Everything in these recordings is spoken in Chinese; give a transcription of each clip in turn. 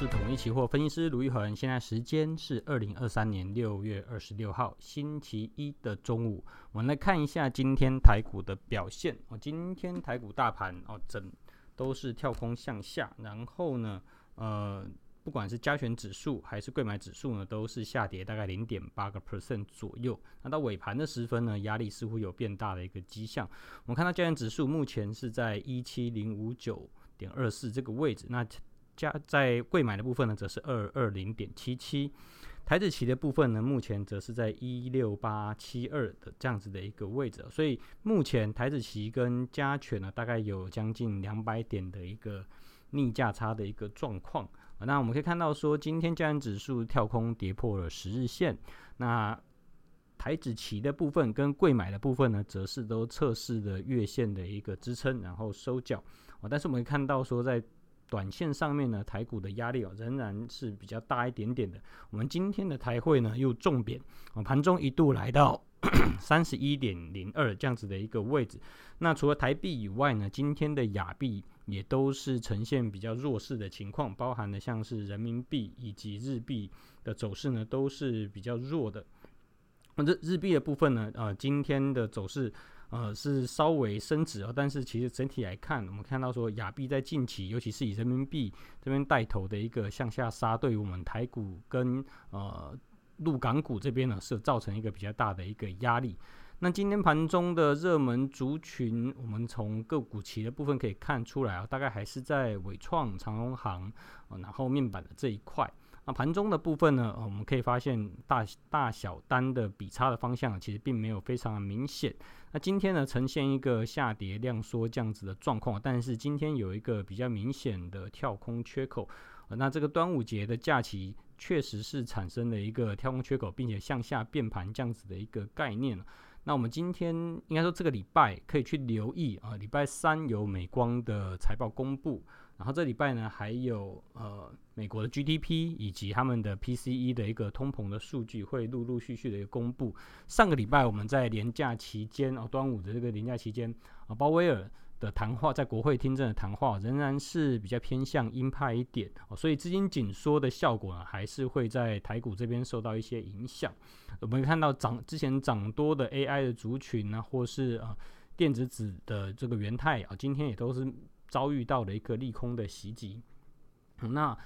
是统一期货分析师卢玉恒，现在时间是二零二三年六月二十六号星期一的中午，我们来看一下今天台股的表现。哦，今天台股大盘哦整都是跳空向下，然后呢，呃。不管是加权指数还是柜买指数呢，都是下跌大概零点八个 percent 左右。那到尾盘的时分呢，压力似乎有变大的一个迹象。我们看到加权指数目前是在一七零五九点二四这个位置，那加在柜买的部分呢，则是二二零点七七。台子期的部分呢，目前则是在一六八七二的这样子的一个位置。所以目前台子期跟加权呢，大概有将近两百点的一个逆价差的一个状况。那我们可以看到，说今天加权指数跳空跌破了十日线，那台子期的部分跟柜买的部分呢，则是都测试了月线的一个支撑，然后收脚。但是我们可以看到说，在短线上面呢，台股的压力哦仍然是比较大一点点的。我们今天的台汇呢又重贬，盘中一度来到 三十一点零二这样子的一个位置。那除了台币以外呢，今天的亚币。也都是呈现比较弱势的情况，包含的像是人民币以及日币的走势呢，都是比较弱的。那这日币的部分呢，呃，今天的走势呃是稍微升值啊，但是其实整体来看，我们看到说亚币在近期，尤其是以人民币这边带头的一个向下杀，对于我们台股跟呃陆港股这边呢，是造成一个比较大的一个压力。那今天盘中的热门族群，我们从个股期的部分可以看出来啊，大概还是在伟创、长荣航，然后面板的这一块。盘中的部分呢，我们可以发现大大小单的比差的方向其实并没有非常的明显。那今天呢，呈现一个下跌量缩这样子的状况，但是今天有一个比较明显的跳空缺口。那这个端午节的假期确实是产生了一个跳空缺口，并且向下变盘这样子的一个概念。那我们今天应该说这个礼拜可以去留意啊，礼拜三有美光的财报公布，然后这礼拜呢还有呃美国的 GDP 以及他们的 PCE 的一个通膨的数据会陆陆续续的一个公布。上个礼拜我们在年假期间啊，端午的这个年假期间啊，鲍威尔的谈话在国会听证的谈话仍然是比较偏向鹰派一点，所以资金紧缩的效果呢，还是会在台股这边受到一些影响。我们看到涨之前涨多的 AI 的族群呢，或是啊电子纸的这个元太啊，今天也都是遭遇到了一个利空的袭击。那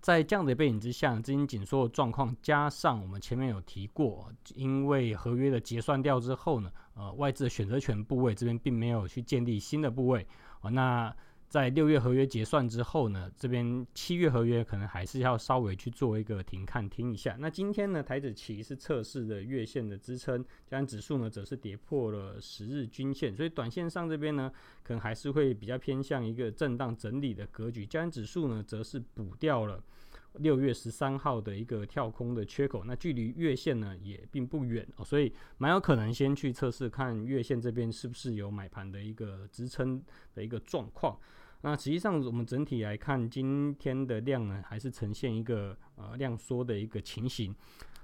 在这样的背景之下，资金紧缩的状况，加上我们前面有提过，因为合约的结算掉之后呢，呃，外资的选择权部位这边并没有去建立新的部位，呃，那在六月合约结算之后呢，这边七月合约可能还是要稍微去做一个停看听一下。那今天呢，台指期是测试的月线的支撑，加上指数呢则是跌破了十日均线，所以短线上这边呢，可能还是会比较偏向一个震荡整理的格局。加上指数呢则是补掉了。六月十三号的一个跳空的缺口，那距离月线呢也并不远哦，所以蛮有可能先去测试看月线这边是不是有买盘的一个支撑的一个状况。那实际上我们整体来看，今天的量呢还是呈现一个呃量缩的一个情形，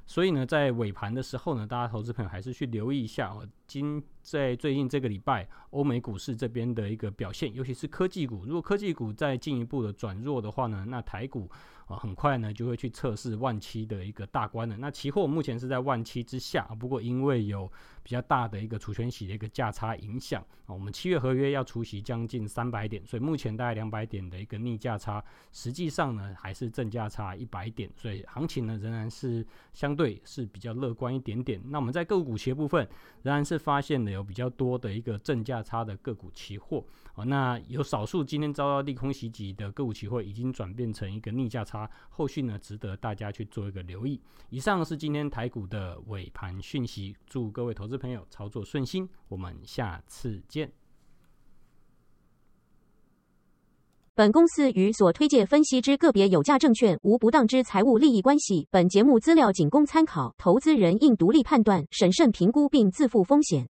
所以呢在尾盘的时候呢，大家投资朋友还是去留意一下哦。今在最近这个礼拜，欧美股市这边的一个表现，尤其是科技股，如果科技股再进一步的转弱的话呢，那台股。啊，很快呢就会去测试万七的一个大关了。那期货目前是在万七之下，不过因为有比较大的一个除权息的一个价差影响啊，我们七月合约要除息将近三百点，所以目前大概两百点的一个逆价差，实际上呢还是正价差一百点，所以行情呢仍然是相对是比较乐观一点点。那我们在个股期的部分，仍然是发现了有比较多的一个正价差的个股期货啊，那有少数今天遭到利空袭击的个股期货已经转变成一个逆价差。后续呢，值得大家去做一个留意。以上是今天台股的尾盘讯息，祝各位投资朋友操作顺心，我们下次见。本公司与所推介分析之个别有价证券无不当之财务利益关系，本节目资料仅供参考，投资人应独立判断、审慎评估并自负风险。